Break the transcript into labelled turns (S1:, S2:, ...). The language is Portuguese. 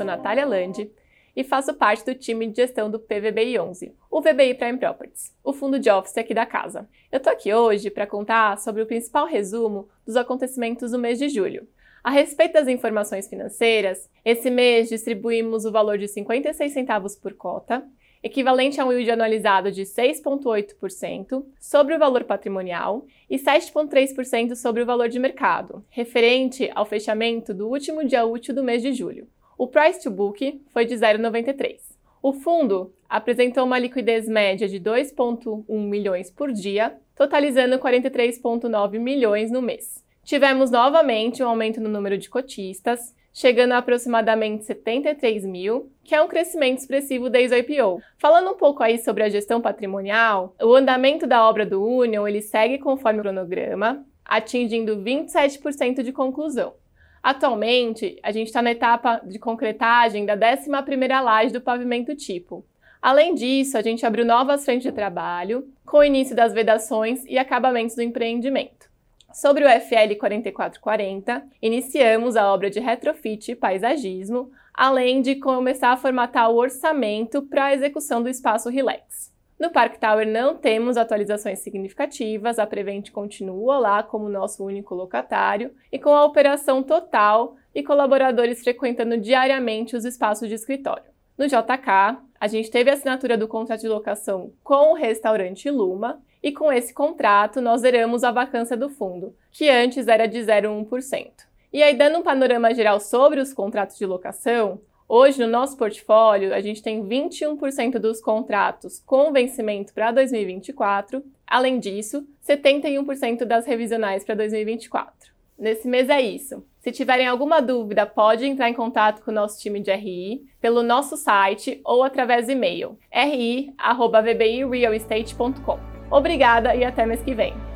S1: sou Natália Landi e faço parte do time de gestão do PVBI 11, o VBI Prime Properties, o fundo de office aqui da casa. Eu tô aqui hoje para contar sobre o principal resumo dos acontecimentos do mês de julho. A respeito das informações financeiras, esse mês distribuímos o valor de 56 centavos por cota, equivalente a um yield anualizado de 6,8% sobre o valor patrimonial e 7,3% sobre o valor de mercado, referente ao fechamento do último dia útil do mês de julho. O price to book foi de 0,93. O fundo apresentou uma liquidez média de 2,1 milhões por dia, totalizando 43,9 milhões no mês. Tivemos novamente um aumento no número de cotistas, chegando a aproximadamente 73 mil, que é um crescimento expressivo desde o IPO. Falando um pouco aí sobre a gestão patrimonial, o andamento da obra do Union ele segue conforme o cronograma, atingindo 27% de conclusão. Atualmente, a gente está na etapa de concretagem da 11ª laje do pavimento tipo. Além disso, a gente abriu novas frentes de trabalho, com o início das vedações e acabamentos do empreendimento. Sobre o FL 4440, iniciamos a obra de retrofit e paisagismo, além de começar a formatar o orçamento para a execução do espaço Relax. No Park Tower não temos atualizações significativas, a Prevent continua lá como nosso único locatário e com a operação total e colaboradores frequentando diariamente os espaços de escritório. No JK, a gente teve a assinatura do contrato de locação com o restaurante Luma e com esse contrato nós zeramos a vacância do fundo, que antes era de 0,1%. E aí, dando um panorama geral sobre os contratos de locação, hoje no nosso portfólio a gente tem 21% dos contratos com vencimento para 2024, além disso, 71% das revisionais para 2024. Nesse mês é isso. Se tiverem alguma dúvida, pode entrar em contato com o nosso time de RI pelo nosso site ou através do e-mail ri@vbirealestate.com. Obrigada e até mês que vem.